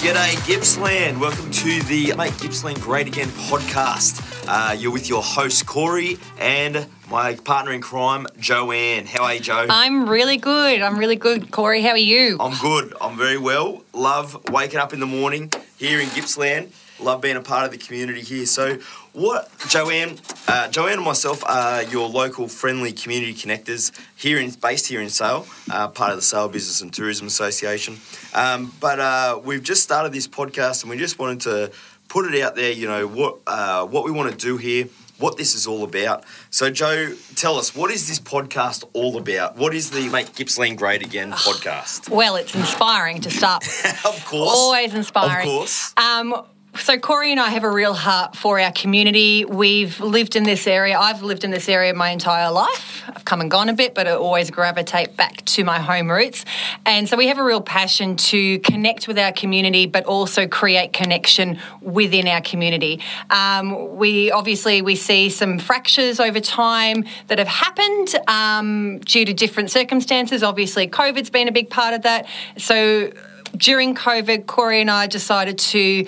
G'day, Gippsland. Welcome to the Make Gippsland Great Again podcast. Uh, you're with your host, Corey, and my partner in crime, Joanne. How are you, Joe? I'm really good. I'm really good. Corey, how are you? I'm good. I'm very well. Love waking up in the morning here in Gippsland. Love being a part of the community here. So, what, Joanne? Uh, Joanne and myself are your local friendly community connectors here in based here in Sale, uh, part of the Sale Business and Tourism Association. Um, but uh, we've just started this podcast, and we just wanted to put it out there. You know what uh, what we want to do here. What this is all about. So, Joe, tell us, what is this podcast all about? What is the Make Gippsland Great Again podcast? Well, it's inspiring to start. of course. Always inspiring. Of course. Um, so Corey and I have a real heart for our community. We've lived in this area. I've lived in this area my entire life. I've come and gone a bit, but I always gravitate back to my home roots. And so we have a real passion to connect with our community, but also create connection within our community. Um, we obviously we see some fractures over time that have happened um, due to different circumstances. Obviously, COVID's been a big part of that. So during COVID, Corey and I decided to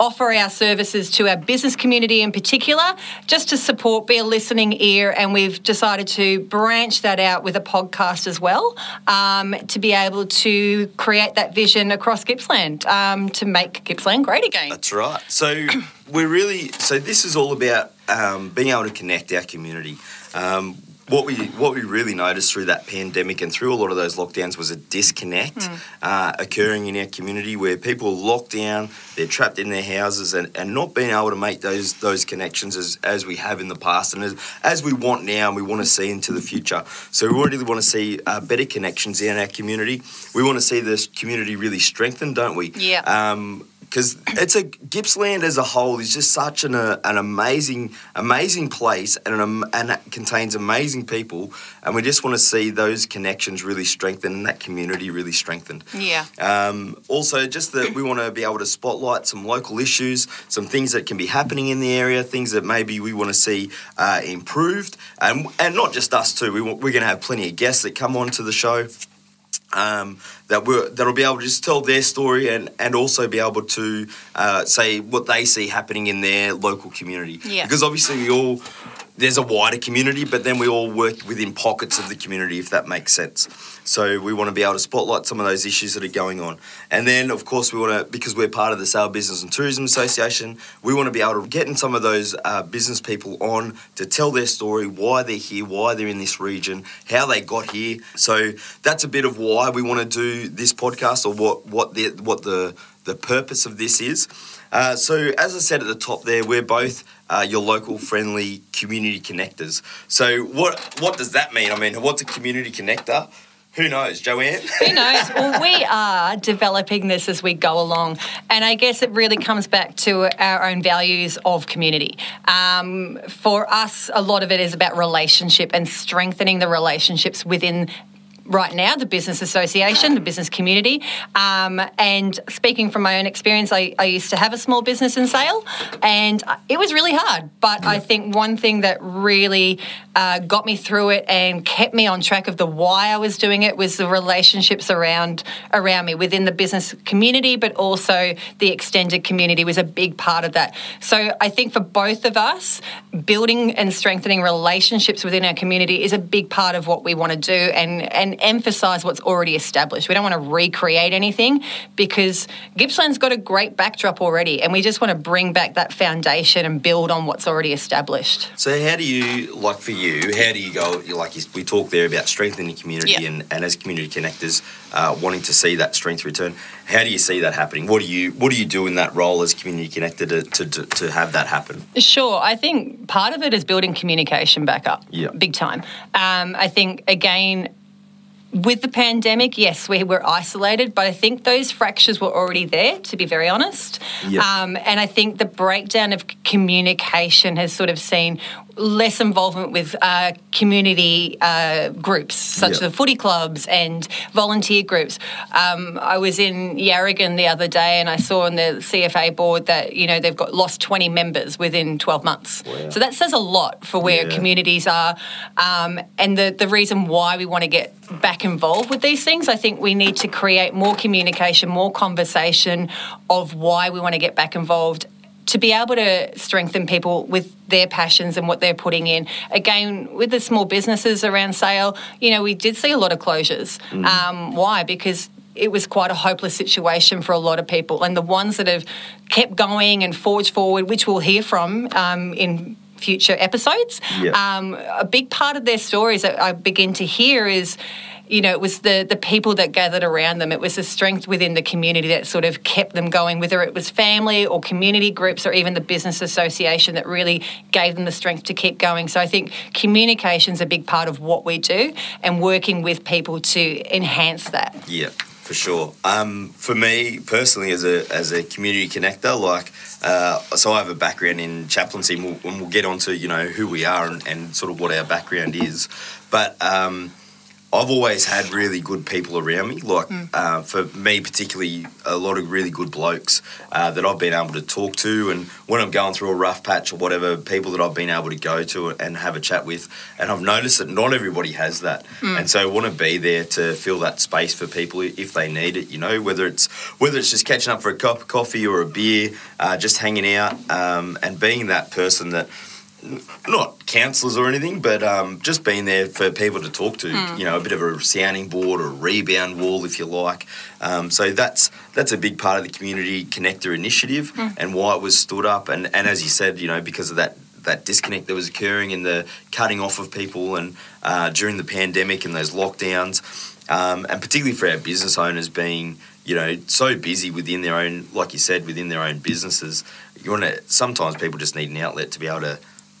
offer our services to our business community in particular, just to support, be a listening ear, and we've decided to branch that out with a podcast as well um, to be able to create that vision across Gippsland um, to make Gippsland great again. That's right. So we're really so this is all about um, being able to connect our community. Um, what we what we really noticed through that pandemic and through a lot of those lockdowns was a disconnect mm. uh, occurring in our community where people are locked down, they're trapped in their houses, and, and not being able to make those those connections as, as we have in the past and as, as we want now and we want to see into the future. So we really want to see uh, better connections in our community. We want to see this community really strengthened, don't we? Yeah. Um, because it's a Gippsland as a whole is just such an, uh, an amazing amazing place and an, and it contains amazing people and we just want to see those connections really strengthened and that community really strengthened. Yeah. Um, also, just that we want to be able to spotlight some local issues, some things that can be happening in the area, things that maybe we want to see uh, improved, and and not just us too. We want, we're going to have plenty of guests that come on to the show um, that will that'll be able to just tell their story and and also be able to uh, say what they see happening in their local community. Yeah. Because obviously we all there's a wider community, but then we all work within pockets of the community, if that makes sense. So we want to be able to spotlight some of those issues that are going on. And then, of course, we want to, because we're part of the Sale Business and Tourism Association, we want to be able to get in some of those uh, business people on to tell their story, why they're here, why they're in this region, how they got here. So that's a bit of why we want to do this podcast or what, what, the, what the, the purpose of this is. Uh, so, as I said at the top there, we're both uh, your local friendly community connectors. So, what what does that mean? I mean, what's a community connector? Who knows, Joanne? Who knows? Well, we are developing this as we go along. And I guess it really comes back to our own values of community. Um, for us, a lot of it is about relationship and strengthening the relationships within right now, the business association, the business community. Um, and speaking from my own experience, I, I, used to have a small business in sale and it was really hard. But I think one thing that really uh, got me through it and kept me on track of the why I was doing it was the relationships around around me within the business community, but also the extended community was a big part of that. So I think for both of us, building and strengthening relationships within our community is a big part of what we want to do and and emphasize what's already established. We don't want to recreate anything because Gippsland's got a great backdrop already, and we just want to bring back that foundation and build on what's already established. So, how do you, like for you, how do you go? Like we talked there about strengthening community yeah. and, and as community connectors, uh, wanting to see that strength return. How do you see that happening? What do you what do you do in that role as community connector to, to, to have that happen? Sure, I think part of it is building communication back up. Yeah, big time. Um, I think again with the pandemic, yes, we were isolated, but I think those fractures were already there, to be very honest. Um, and I think the breakdown of communication has sort of seen less involvement with uh, community uh, groups, such as the footy clubs and volunteer groups. Um, I was in Yarragon the other day and I saw on the CFA board that you know they've got lost 20 members within 12 months. Wow. So that says a lot for where Yeah. communities are, um, and the the reason why we want to get back involved with these things. I think we need to create more communication, more conversation of why we want to get back involved to be able to strengthen people with their passions and what they're putting in. Again, with the small businesses around sale, you know, we did see a lot of closures. Um, why? Because it was quite a hopeless situation for a lot of people. And the ones that have kept going and forged forward, which we'll hear from um, in future episodes, Yeah. um, a big part of their stories that I begin to hear is you know, it was the the people that gathered around them. It was the strength within the community that sort of kept them going, whether it was family or community groups or even the business association that really gave them the strength to keep going. So I think communication is a big part of what we do and working with people to enhance that. Yeah, for sure. Um, for me personally, as a as a community connector, like uh, so, I have a background in chaplaincy, and we'll, and we'll get onto you know who we are and, and sort of what our background is. But um, I've always had really good people around me. Like uh, for me, particularly, a lot of really good blokes uh, that I've been able to talk to, and when I'm going through a rough patch or whatever, people that I've been able to go to and have a chat with. And I've noticed that not everybody has that, and so I want to be there to fill that space for people if they need it. You know, whether it's whether it's just catching up for a cup of coffee or a beer, uh, just hanging out, um, and being that person that not counsellors or anything, but um, just being there for people to talk to. You know, a bit of a sounding board or a rebound wall, if you like. Um, so that's that's a big part of the community connector initiative and why it was stood up. And and as you said, you know, because of that that disconnect that was occurring and the cutting off of people and uh, during the pandemic and those lockdowns, um, and particularly for our business owners being you know so busy within their own, like you said, within their own businesses. You want to. Sometimes people just need an outlet to be able to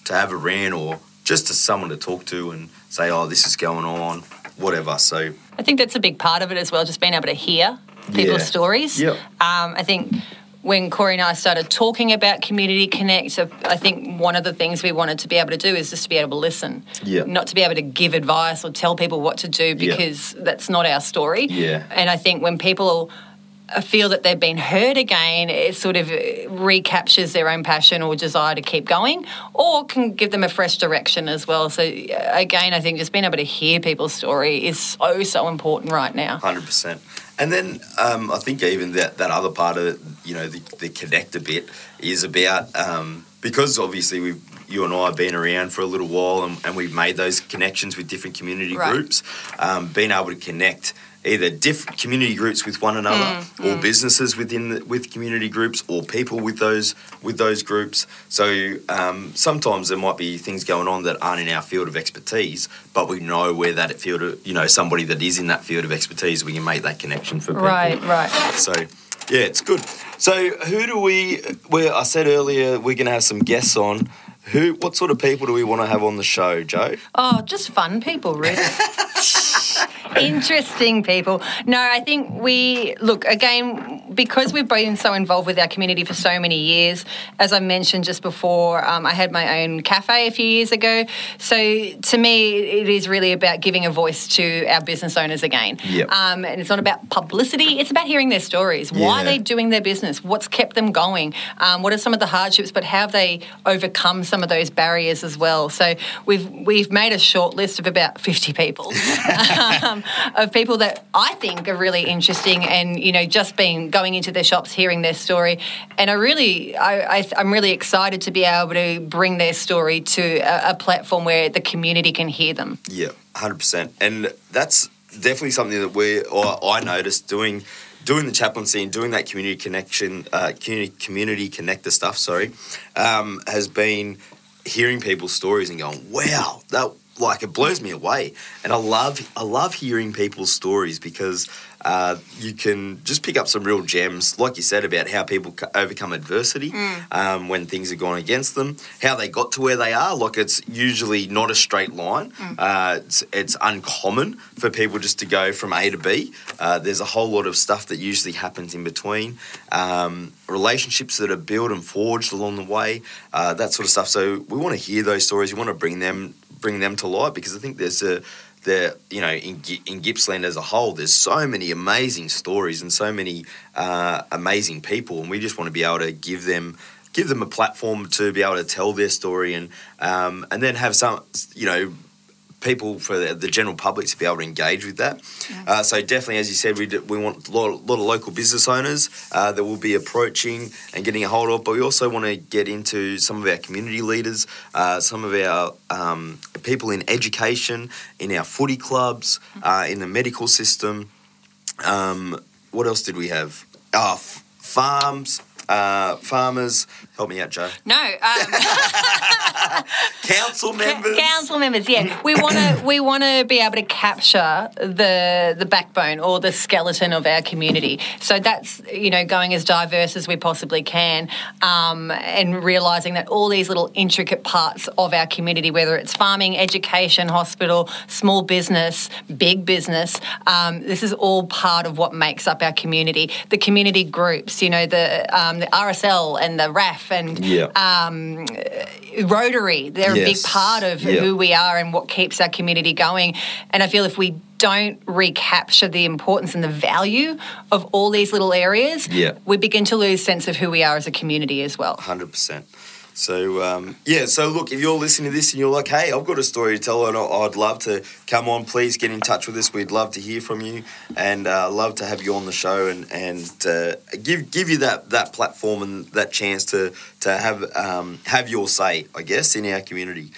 to have a rant or just to someone to talk to and say, oh, this is going on, whatever. So I think that's a big part of it as well, just being able to hear people's Yeah. stories. Yep. Um, I think when Corey and I started talking about Community Connect, I think one of the things we wanted to be able to do is just to be able to listen, Yeah. not to be able to give advice or tell people what to do because that's not our story. Yeah. And I think when people feel that they've been heard again, it sort of recaptures their own passion or desire to keep going, or can give them a fresh direction as well. So, uh, again, I think just being able to hear people's story is so, so important right now. Hundred percent. And then um, I think even that, that other part of it, you know, the, the connector bit is about um, because obviously we you and I have been around for a little while and, and we've made those connections with different community Right. groups. Um, being able to connect either different community groups with one another or businesses within the, with community groups or people with those with those groups so um, sometimes there might be things going on that aren't in our field of expertise but we know where that field of, you know somebody that is in that field of expertise we can make that connection for people Right, right. so yeah it's good so who do we where i said earlier we're going to have some guests on who what sort of people do we want to have on the show joe Oh, just fun people, really. Interesting people. No, I think we look again because we've been so involved with our community for so many years. As I mentioned just before, um, I had my own cafe a few years ago. So to me, it is really about giving a voice to our business owners again. Yep. Um, and it's not about publicity; it's about hearing their stories. Why are they doing their business? What's kept them going? Um, what are some of the hardships? But how have they overcome some of those barriers as well? So we've we've made a short list of about fifty people, um, of people that I think are really interesting, and you know, just being going into their shops, hearing their story, and I really, I, I, I'm really excited to be able to bring their story to a, a platform where the community can hear them. Yeah, hundred percent, and that's definitely something that we or I noticed doing doing the chaplaincy and doing that community connection, uh, community community connector stuff. Sorry, um, has been hearing people's stories and going, wow, that like it blows me away, and I love I love hearing people's stories because uh, you can just pick up some real gems, like you said about how people co- overcome adversity um, when things are going against them, how they got to where they are. Like it's usually not a straight line. Uh, it's, it's uncommon for people just to go from A to B. Uh, there's a whole lot of stuff that usually happens in between. Um, relationships that are built and forged along the way, uh, that sort of stuff. So we want to hear those stories. We want to bring them bring them to light because I think there's a there you know in in Gippsland as a whole, there's so many amazing stories and so many uh, amazing people, and we just want to be able to give them give them a platform to be able to tell their story and um, and then have some you know people for the, general public to be able to engage with that. Uh, so definitely, as you said, we, do, we want a lot, lot of local business owners uh, that will be approaching and getting a hold of, but we also want to get into some of our community leaders, uh, some of our um, people in education, in our footy clubs, uh, in the medical system. Um, what else did we have? Oh, f- farms. Uh, farmers, help me out, Joe. No, um, Council members. council members. Yeah, we want to we want to be able to capture the the backbone or the skeleton of our community. So that's you know going as diverse as we possibly can, um, and realizing that all these little intricate parts of our community, whether it's farming, education, hospital, small business, big business, um, this is all part of what makes up our community. The community groups, you know, the um, the RSL and the RAF and Yeah. um, Rotary. They're a big part of Yeah. who we are and what keeps our community going. And I feel if we don't recapture the importance and the value of all these little areas, Yeah. we begin to lose sense of who we are as a community as well. Hundred percent. So um, yeah, so look, if you're listening to this and you're like, "Hey, I've got a story to tell," and I- I'd love to come on, please get in touch with us. We'd love to hear from you, and uh, love to have you on the show and and uh, give give you that that platform and that chance to to have um, have your say, I guess, in our community.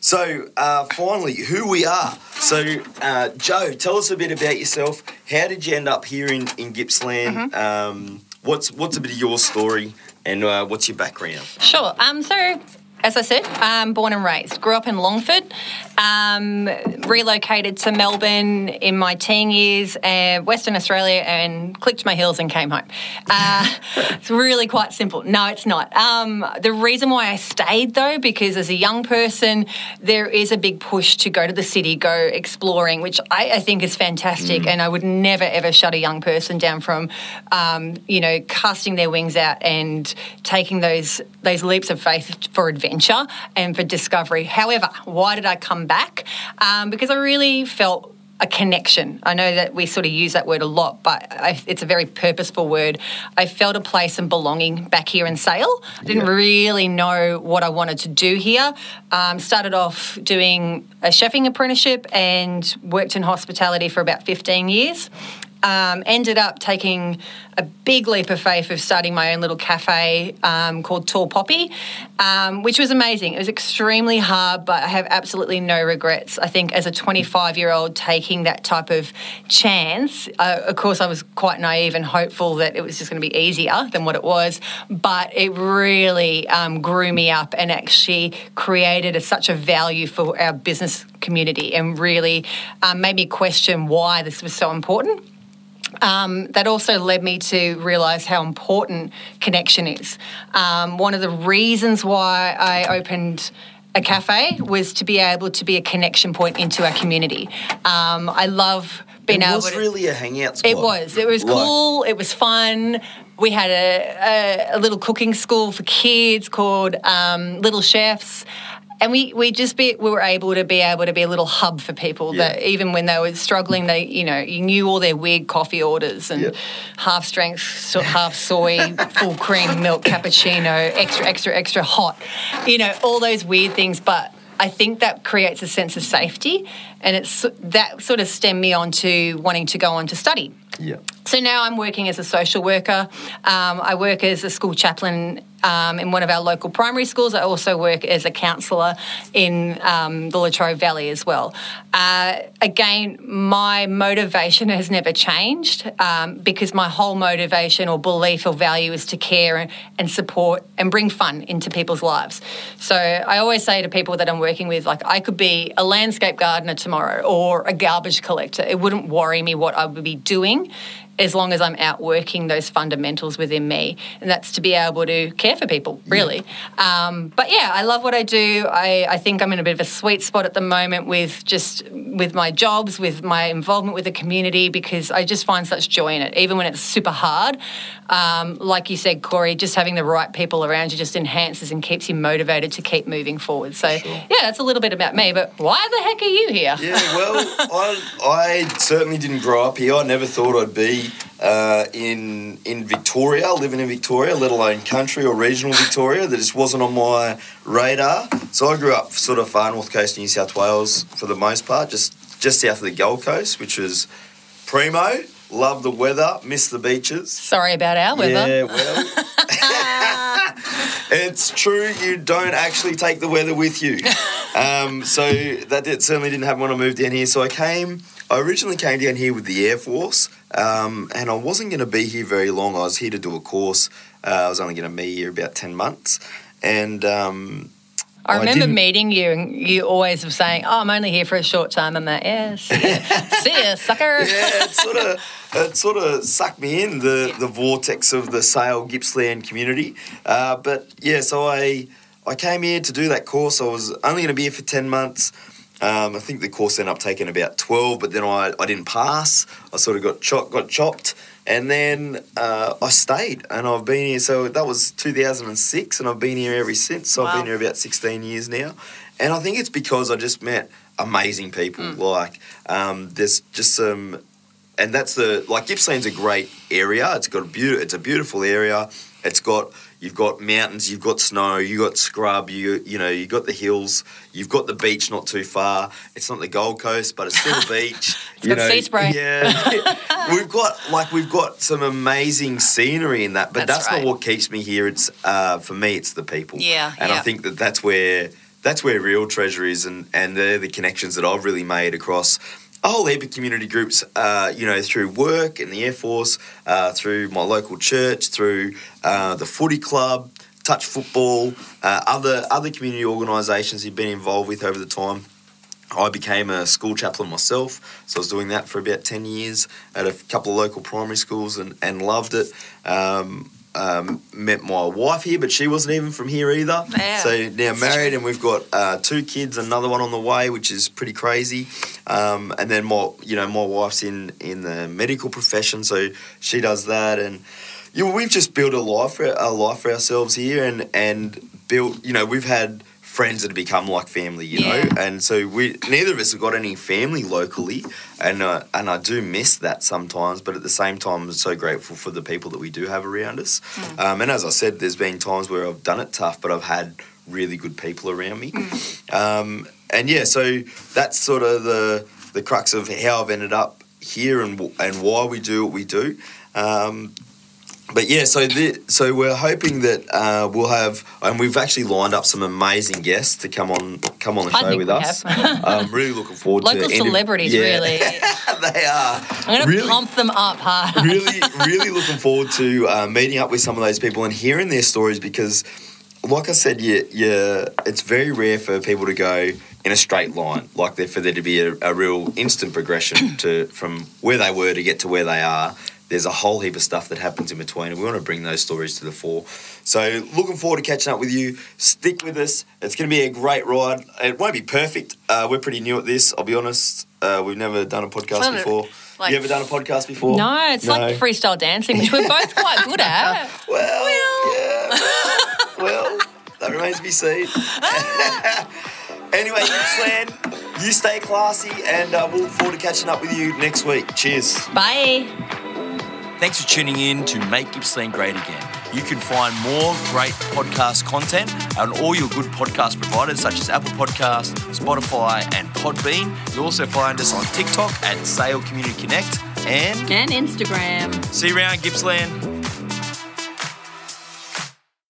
So uh, finally, who we are. So uh, Joe, tell us a bit about yourself. How did you end up here in in Gippsland? Um, what's what's a bit of your story? And uh, what's your background? Sure. Um, so, as I said, um, born and raised, grew up in Longford, um, relocated to Melbourne in my teen years, uh, Western Australia, and clicked my heels and came home. Uh, it's really quite simple. No, it's not. Um, the reason why I stayed, though, because as a young person, there is a big push to go to the city, go exploring, which I, I think is fantastic, and I would never ever shut a young person down from, um, you know, casting their wings out and taking those those leaps of faith for adventure and for discovery. However, why did I come back? Um, because I really felt a connection. I know that we sort of use that word a lot, but I, it's a very purposeful word. I felt a place and belonging back here in Sale. I didn't Yeah. really know what I wanted to do here. Um, started off doing a chefing apprenticeship and worked in hospitality for about 15 years. Um, ended up taking a big leap of faith of starting my own little cafe um, called Tall Poppy, um, which was amazing. It was extremely hard, but I have absolutely no regrets. I think as a 25 year old taking that type of chance, uh, of course, I was quite naive and hopeful that it was just going to be easier than what it was, but it really um, grew me up and actually created a, such a value for our business community and really um, made me question why this was so important um, that also led me to realise how important connection is. Um, one of the reasons why I opened a cafe was to be able to be a connection point into our community. Um, I love being it able It was to. really a hangout spot. It was. It was Like- cool. It was fun. We had a, a, a little cooking school for kids called um, Little Chefs. And we, we just be we were able to be able to be a little hub for people Yeah. that even when they were struggling, they you know you knew all their weird coffee orders and Yep. half strength, so half soy, full cream milk cappuccino, extra extra extra hot, you know all those weird things. But I think that creates a sense of safety, and it's that sort of stemmed me on to wanting to go on to study. Yeah. So now I'm working as a social worker. Um, I work as a school chaplain um, in one of our local primary schools. I also work as a counsellor in um, the Latrobe Valley as well. Uh, again, my motivation has never changed um, because my whole motivation or belief or value is to care and, and support and bring fun into people's lives. So I always say to people that I'm working with, like, I could be a landscape gardener tomorrow or a garbage collector. It wouldn't worry me what I would be doing as long as I'm out working those fundamentals within me. And that's to be able to care for people, really. Yeah. Um, but yeah, I love what I do. I, I think I'm in a bit of a sweet spot at the moment with just with my jobs, with my involvement with the community, because I just find such joy in it, even when it's super hard. Um, like you said, Corey, just having the right people around you just enhances and keeps you motivated to keep moving forward. So sure. yeah, that's a little bit about me. But why the heck are you here? Yeah, well, I, I certainly didn't grow up here. I never thought I'd be uh, in in Victoria, living in Victoria, let alone country or regional Victoria. That just wasn't on my radar. So I grew up sort of far north coast New South Wales for the most part, just just south of the Gold Coast, which was primo. Love the weather, miss the beaches. Sorry about our weather. Yeah, well. it's true, you don't actually take the weather with you. Um, so that did, certainly didn't happen when I moved down here. So I came, I originally came down here with the Air Force. Um, and I wasn't going to be here very long. I was here to do a course. Uh, I was only going to be here about 10 months. And um, I remember I meeting you, and you always were saying, "Oh, I'm only here for a short time." I'm like, "Yeah, see ya, see ya sucker." Yeah, it sort of it sort of sucked me in the yeah. the vortex of the Sale Gippsland community. Uh, but yeah, so I I came here to do that course. I was only going to be here for ten months. Um, I think the course ended up taking about 12, but then I, I didn't pass. I sort of got chopped, got chopped, and then uh, I stayed, and I've been here. So that was 2006, and I've been here ever since. So wow. I've been here about 16 years now, and I think it's because I just met amazing people. Mm. Like um, there's just some, and that's the like Gippsland's a great area. It's got a beautiful, it's a beautiful area. It's got You've got mountains, you've got snow, you've got scrub, you you know, you've got the hills, you've got the beach not too far. It's not the Gold Coast, but it's still a beach. it's you got know, sea spray. Yeah. we've got like we've got some amazing scenery in that, but that's, that's right. not what keeps me here. It's uh, for me it's the people. Yeah. And yeah. I think that that's where that's where real treasure is and and they're the connections that I've really made across a whole heap of community groups, uh, you know, through work in the Air Force, uh, through my local church, through uh, the footy club, touch football, uh, other other community organisations you've been involved with over the time. I became a school chaplain myself, so I was doing that for about 10 years at a couple of local primary schools and, and loved it. Um, um, met my wife here, but she wasn't even from here either. Yeah, so now married, and we've got uh, two kids, another one on the way, which is pretty crazy. Um, and then my, you know, my wife's in in the medical profession, so she does that, and you know, we've just built a life for a life for ourselves here, and and built. You know, we've had friends that have become like family, you yeah. know. And so we neither of us have got any family locally, and uh, and I do miss that sometimes. But at the same time, I'm so grateful for the people that we do have around us. Mm. Um, and as I said, there's been times where I've done it tough, but I've had really good people around me. Mm. Um, and yeah, so that's sort of the the crux of how I've ended up here and and why we do what we do. Um, but yeah, so the, so we're hoping that uh, we'll have, and we've actually lined up some amazing guests to come on come on the show with us. I'm really looking forward Local to local celebrities. Yeah. Really, they are. I'm going to really, pump them up hard. really, really looking forward to uh, meeting up with some of those people and hearing their stories because, like I said, yeah, yeah, it's very rare for people to go in a straight line, like there for there to be a, a real instant progression to from where they were to get to where they are there's a whole heap of stuff that happens in between, and we want to bring those stories to the fore. So, looking forward to catching up with you. Stick with us. It's going to be a great ride. It won't be perfect. Uh, we're pretty new at this. I'll be honest. Uh, we've never done a podcast before. Like, you ever done a podcast before? No, it's no. like freestyle dancing, which we're both quite good at. well, well. yeah. well, that remains to be seen. anyway, Gippsland, you stay classy, and uh, we'll look forward to catching up with you next week. Cheers. Bye. Thanks for tuning in to Make Gippsland Great Again. You can find more great podcast content on all your good podcast providers such as Apple Podcast, Spotify, and Podbean. You'll also find us on TikTok at Sale Community Connect and and Instagram. See you around Gippsland.